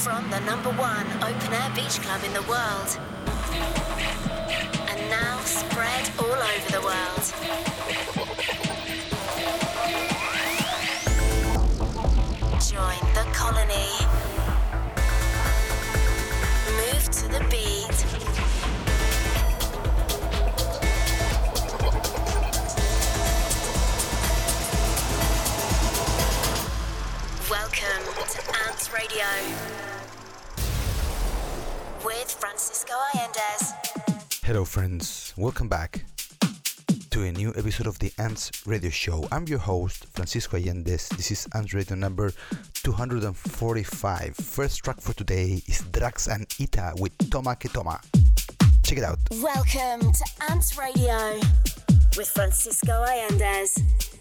from the number one open air beach club in the world. And now spread all over the world. Join the colony. Move to the beat. Welcome to Ants Radio Francisco Allendes. Hello, friends. Welcome back to a new episode of the Ants Radio Show. I'm your host, Francisco Allendes. This is Ants Radio number 245. First track for today is Draxx and Ita with Toma que Toma. Check it out. Welcome to Ants Radio with Francisco Allendes.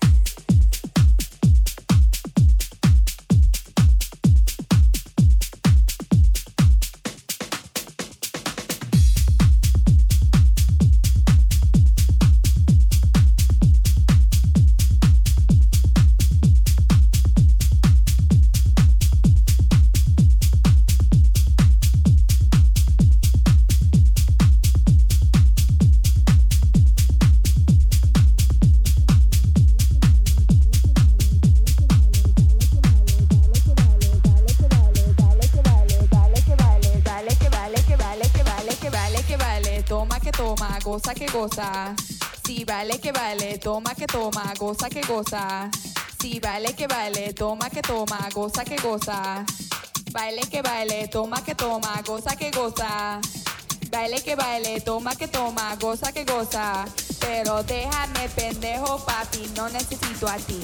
Toma que toma, goza que goza. Sí, vale que vale, toma que toma, goza que goza. Baile que baile, toma que toma, goza que goza. Baile que baile, toma que toma, goza que goza. Pero déjame pendejo, papi, no necesito a ti.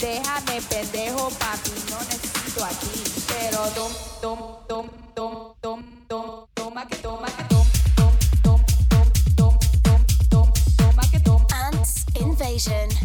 Déjame pendejo, papi, no necesito a ti. Pero tom, tom, tom, tom, tom, station.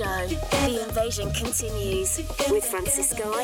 Show. The invasion continues with Francisco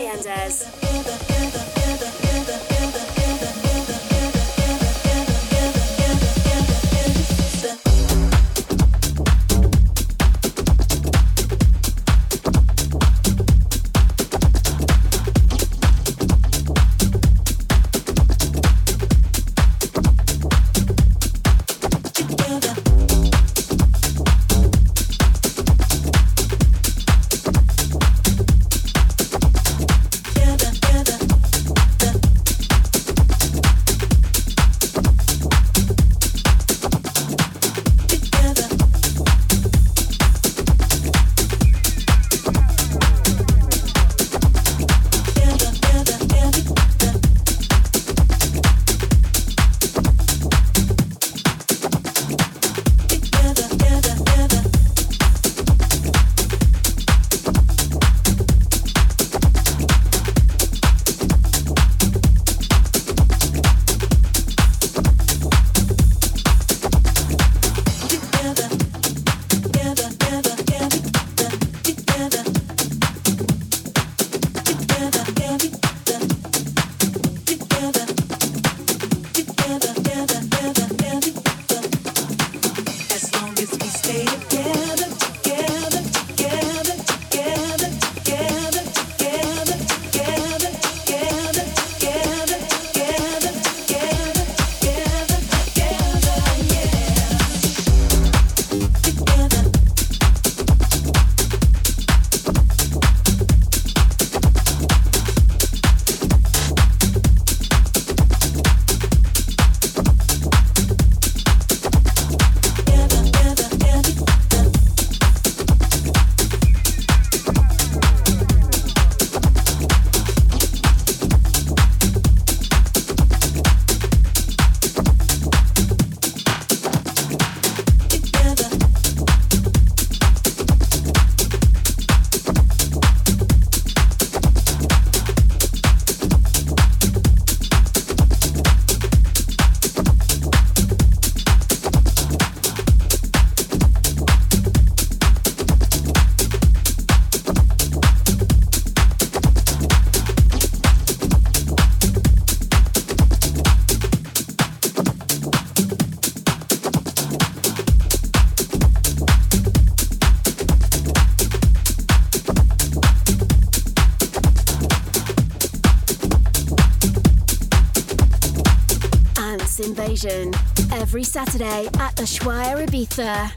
Allendes. every Saturday at Ushuaia Ibiza.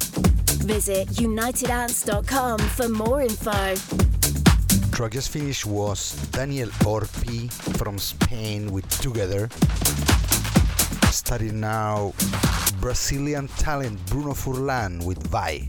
Visit unitedants.com for more info. Track just finished was Daniel Orpi from Spain with Together. Starting now Brazilian talent Bruno Furlan with Vai.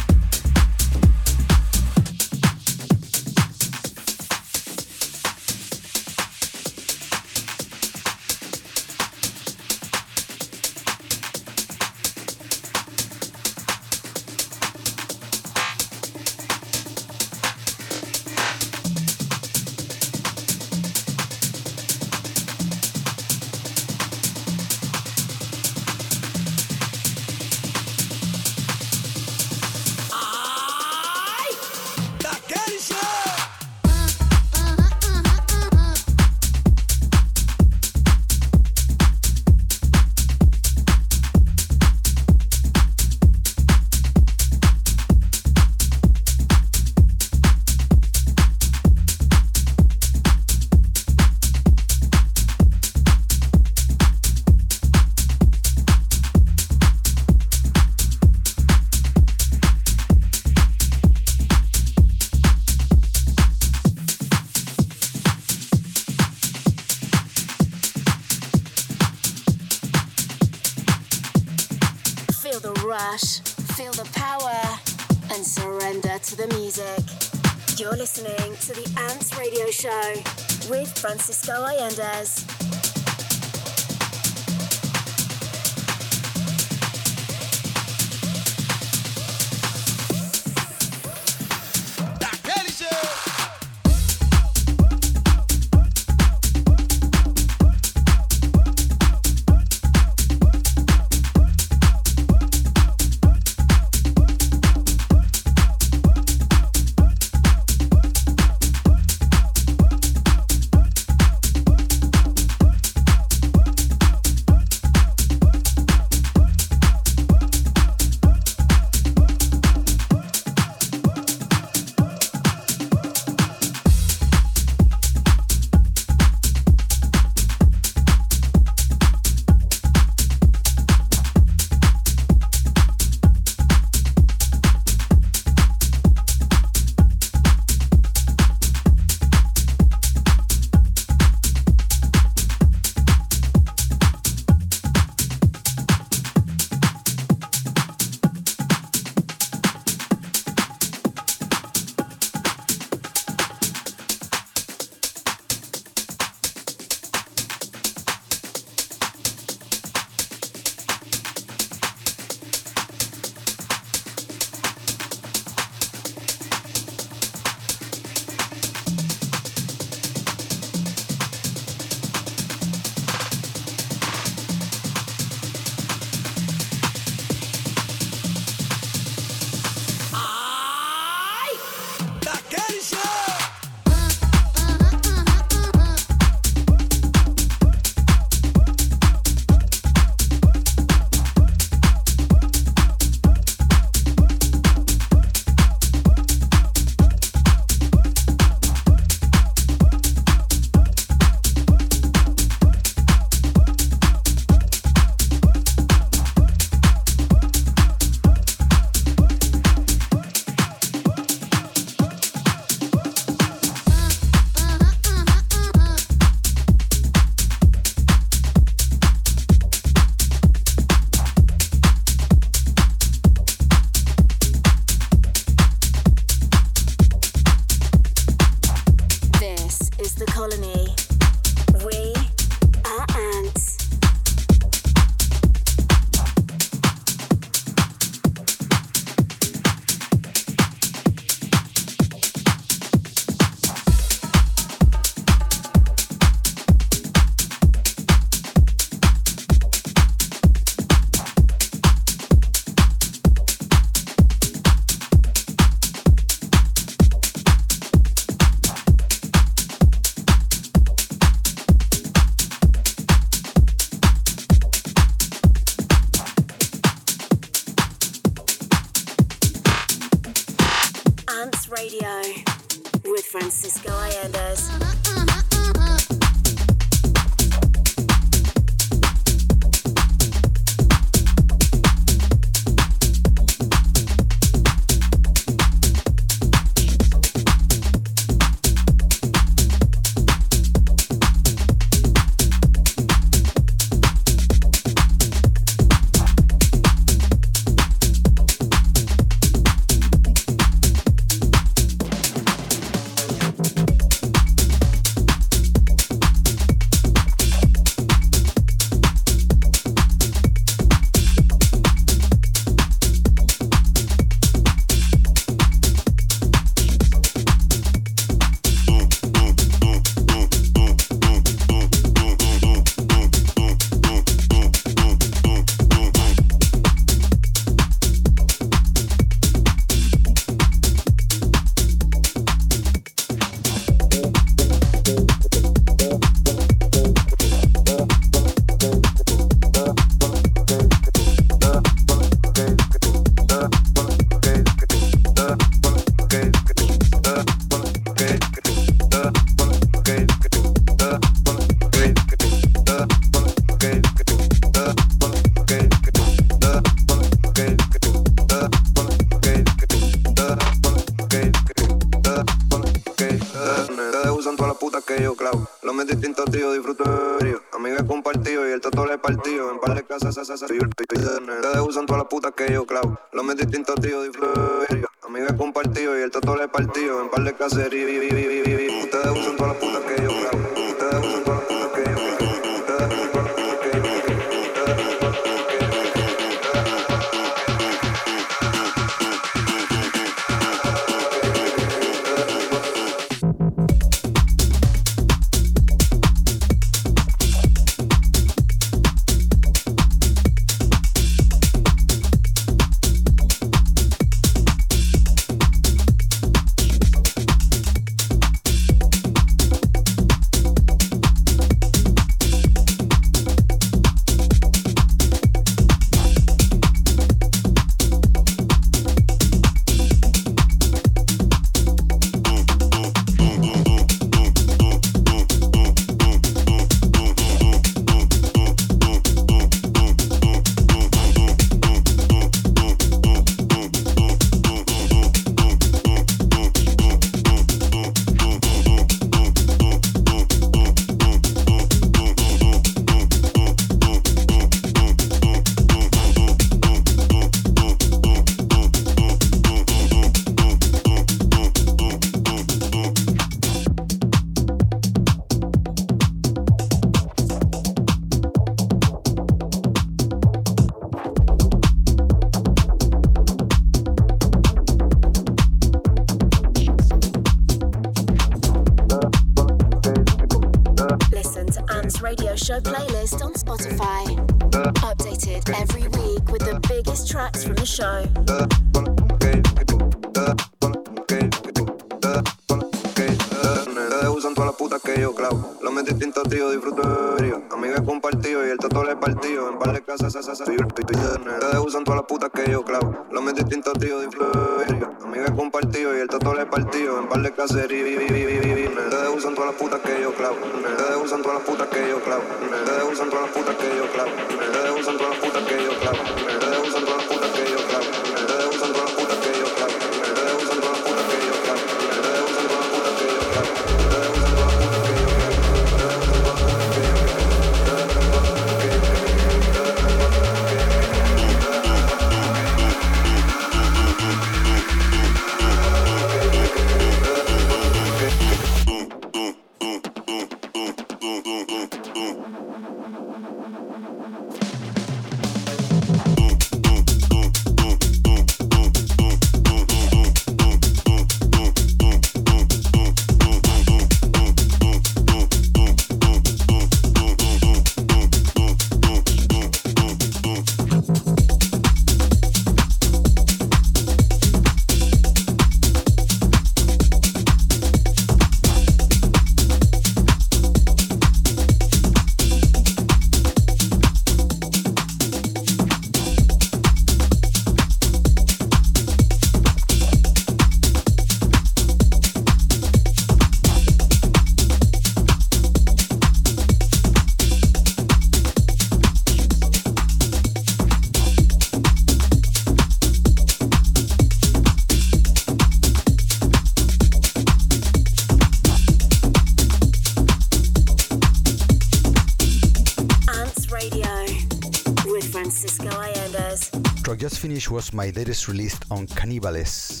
My my latest release on Cannibales.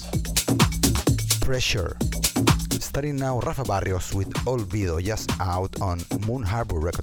Pressure. Starting now Rafa Barrios with Olvido just out on Moon Harbour Records.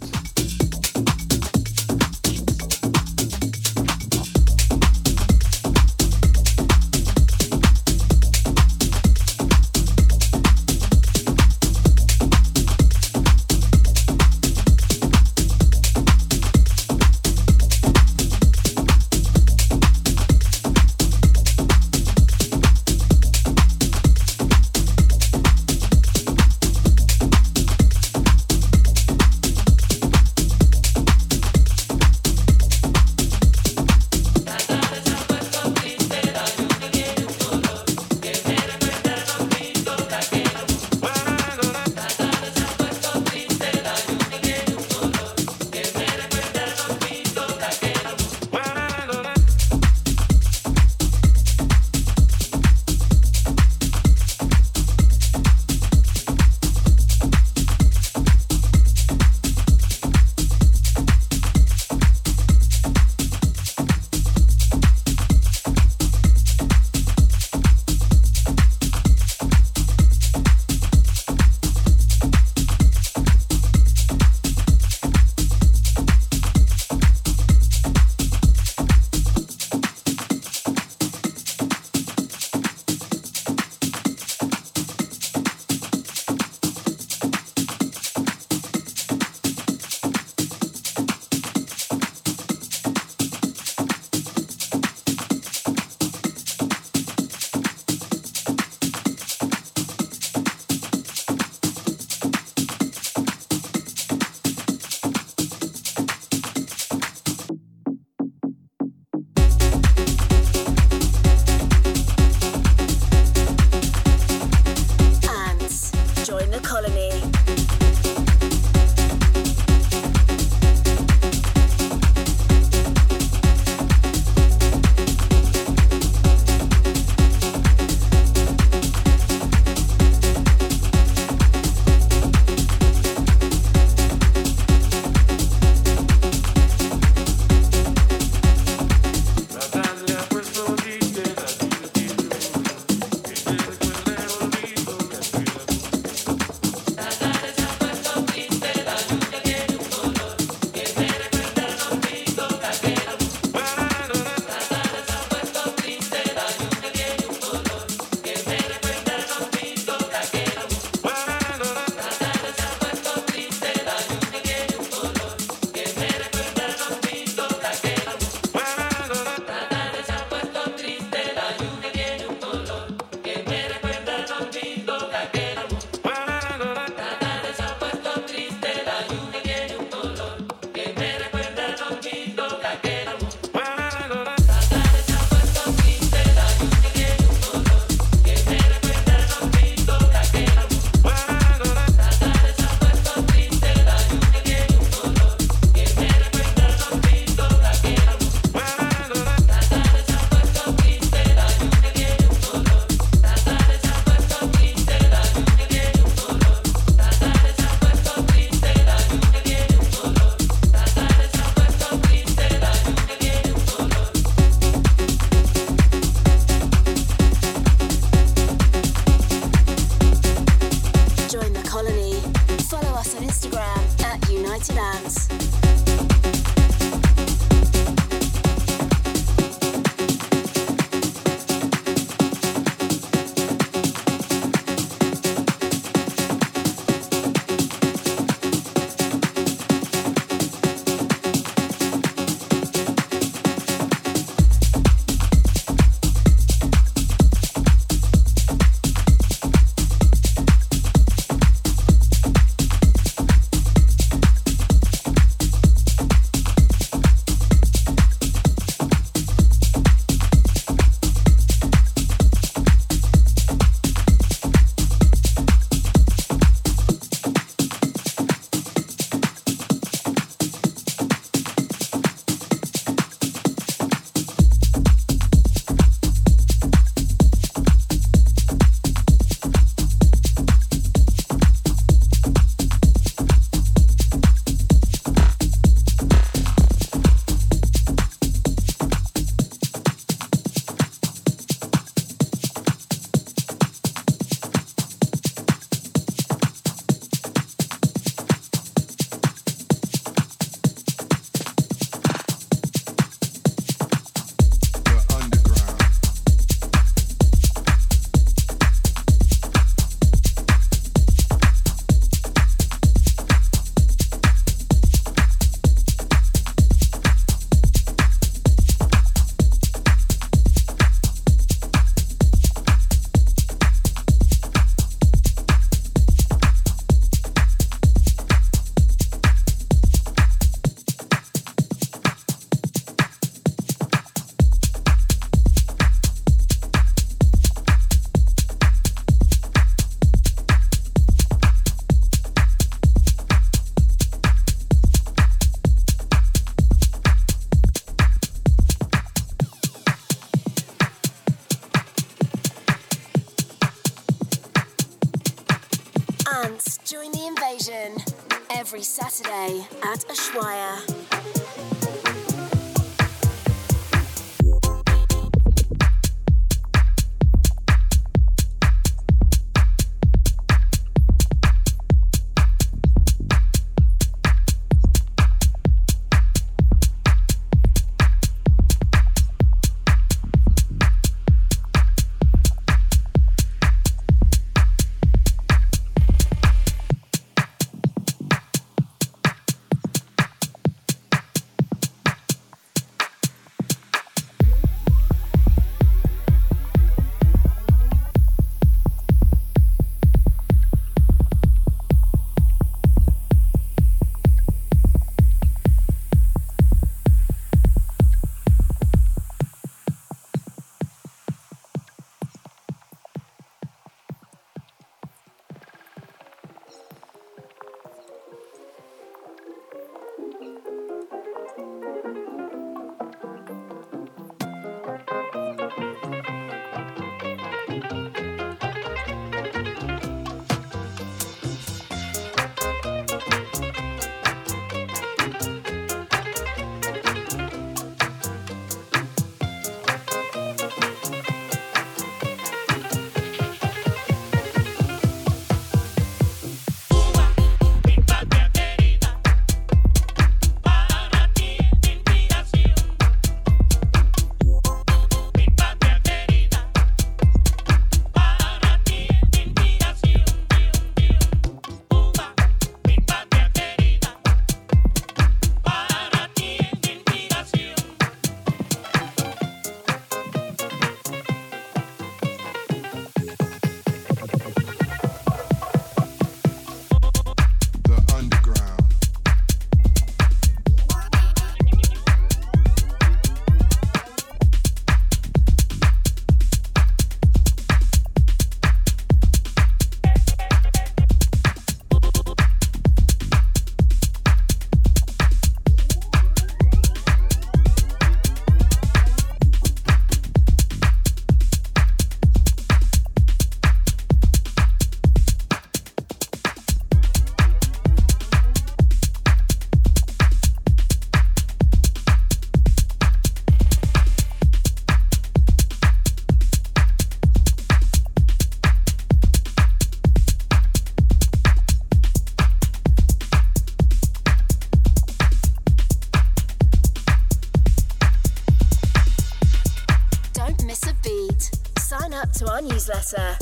To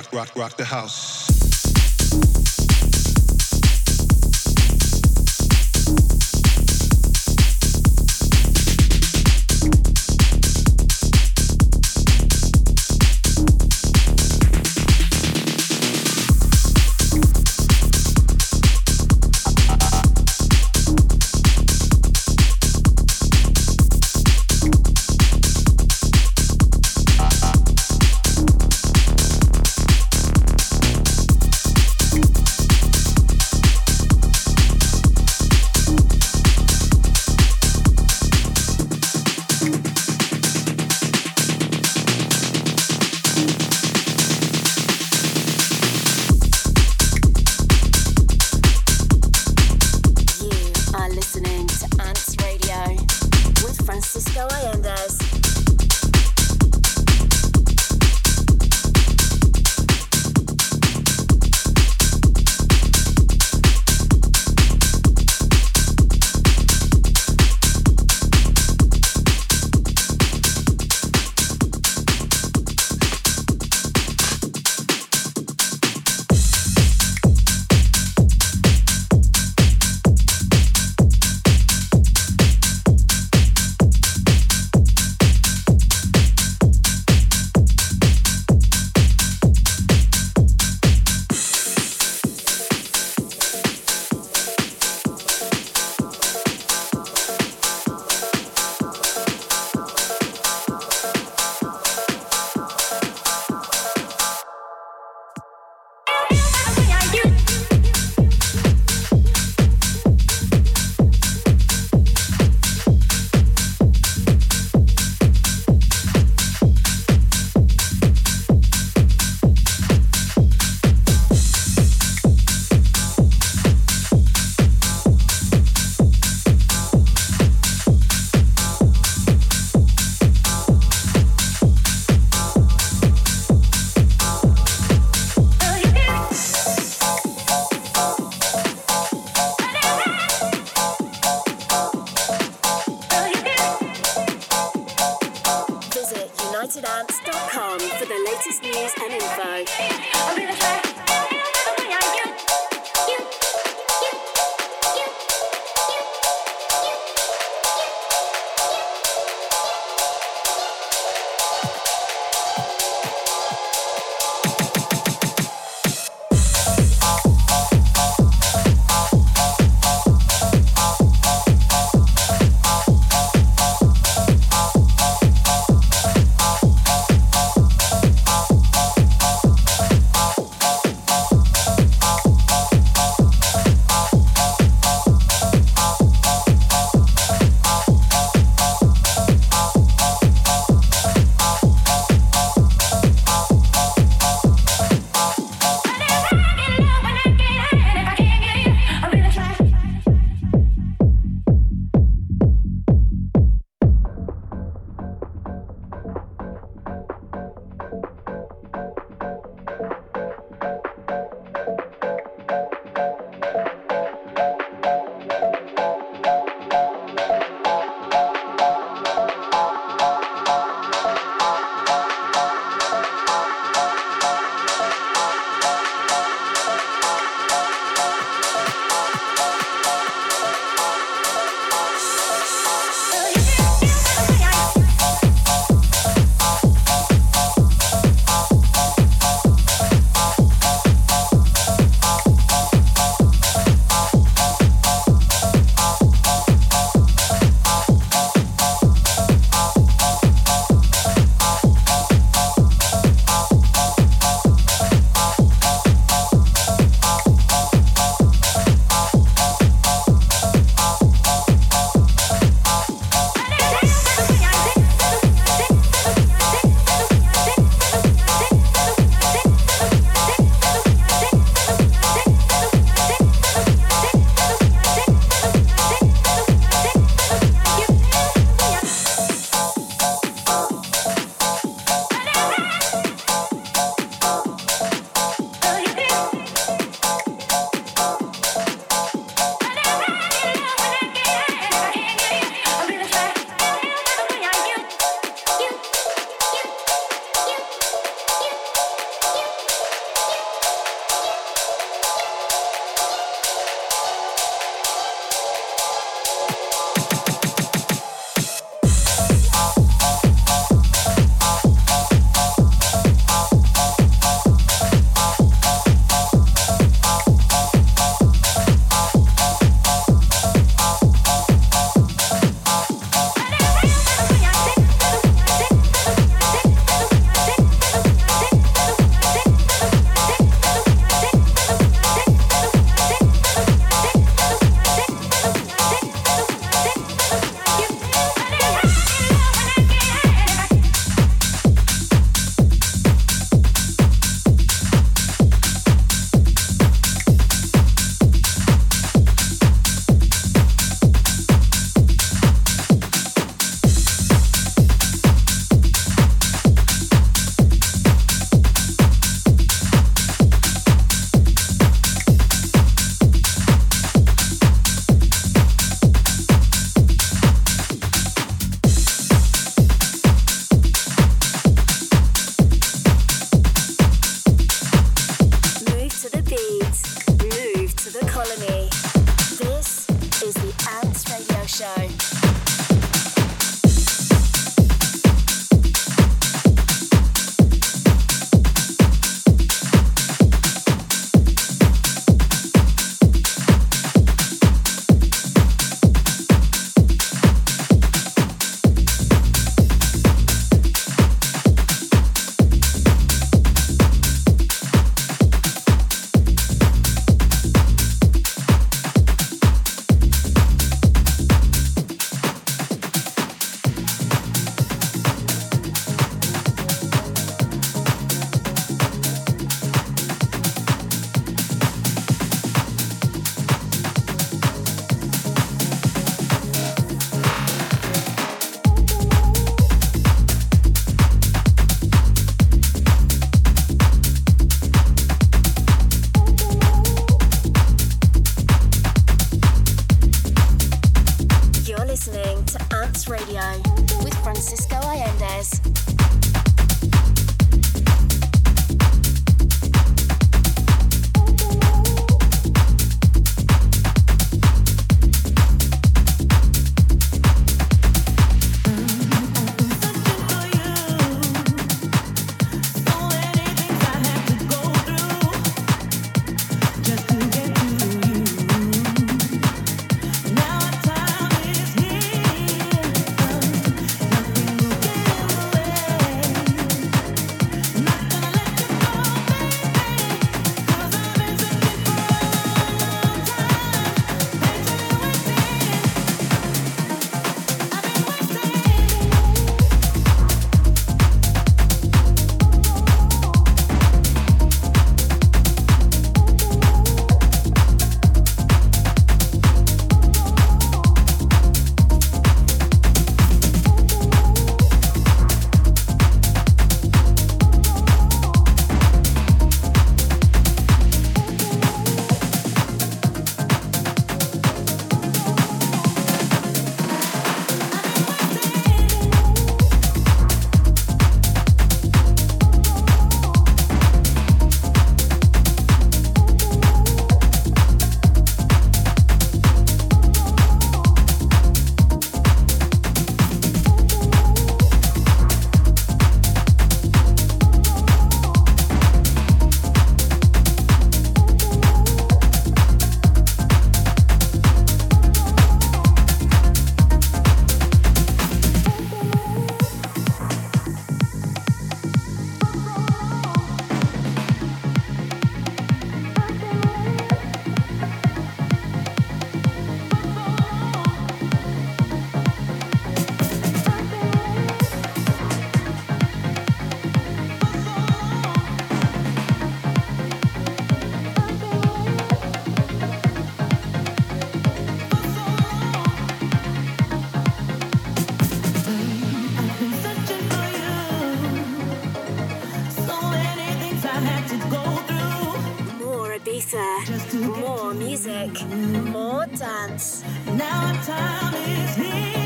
Rock, rock, rock, rock, rock the time is Allendes.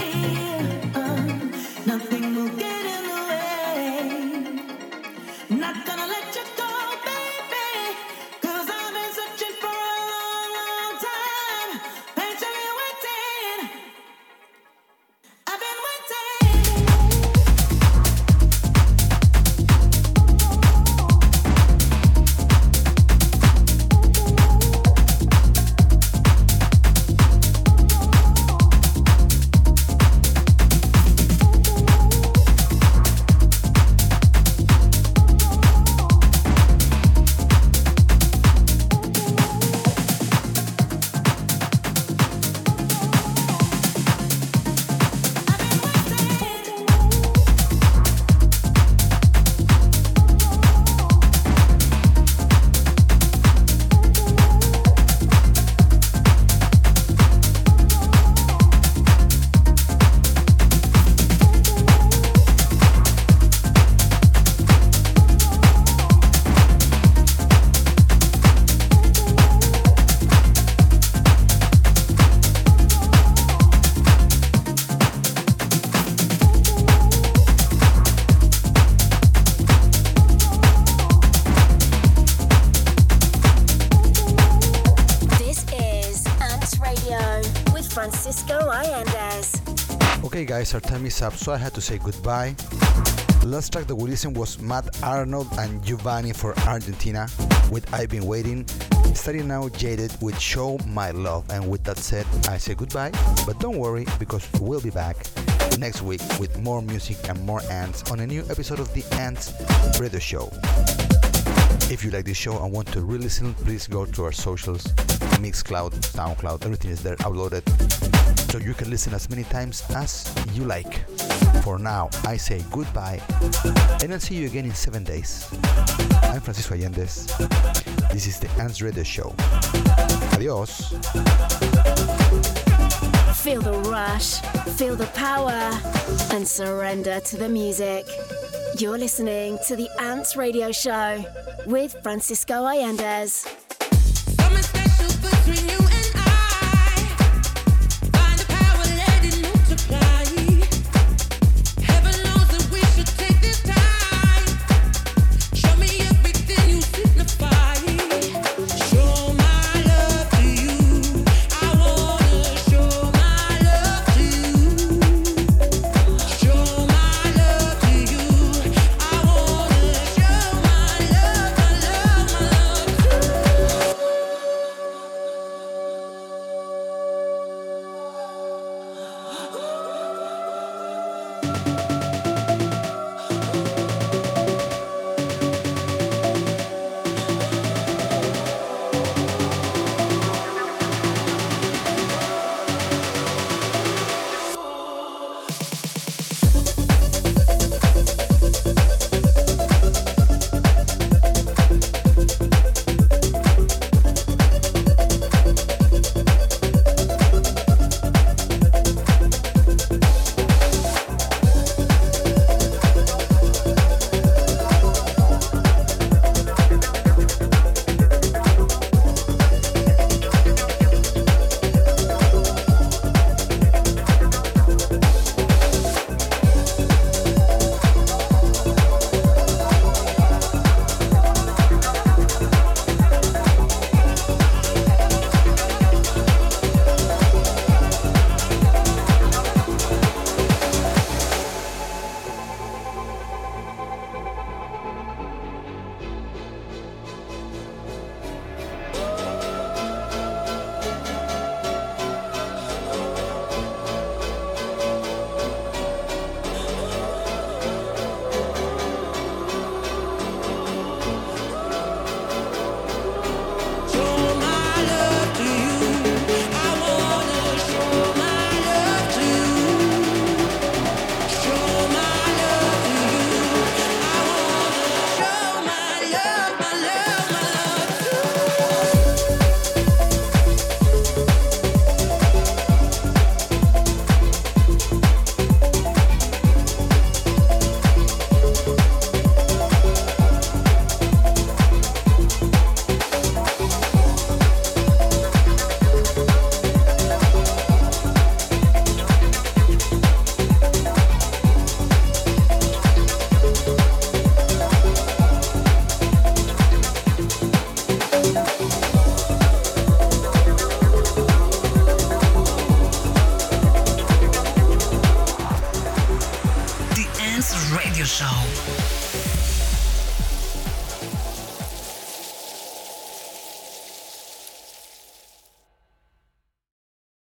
Is up, so I had to say goodbye. Last track that we listened was Matt Arnold and Giovanni for Argentina with I've Been Waiting. Starting now Jaded with Show My Love. And with that said, I say goodbye, but don't worry because we'll be back next week with more music and more ants on a new episode of the Ants Radio Show. If you like this show and want to re-listen, please go to our socials, Mixcloud, SoundCloud, everything is there uploaded, so you can listen as many times as you like. For now, I say goodbye, and I'll see you again in seven days. I'm Francisco Allendes. This is the Ants Radio Show. Adios. Feel the rush, feel the power, and surrender to the music. You're listening to the Ants Radio Show with Francisco Allendes.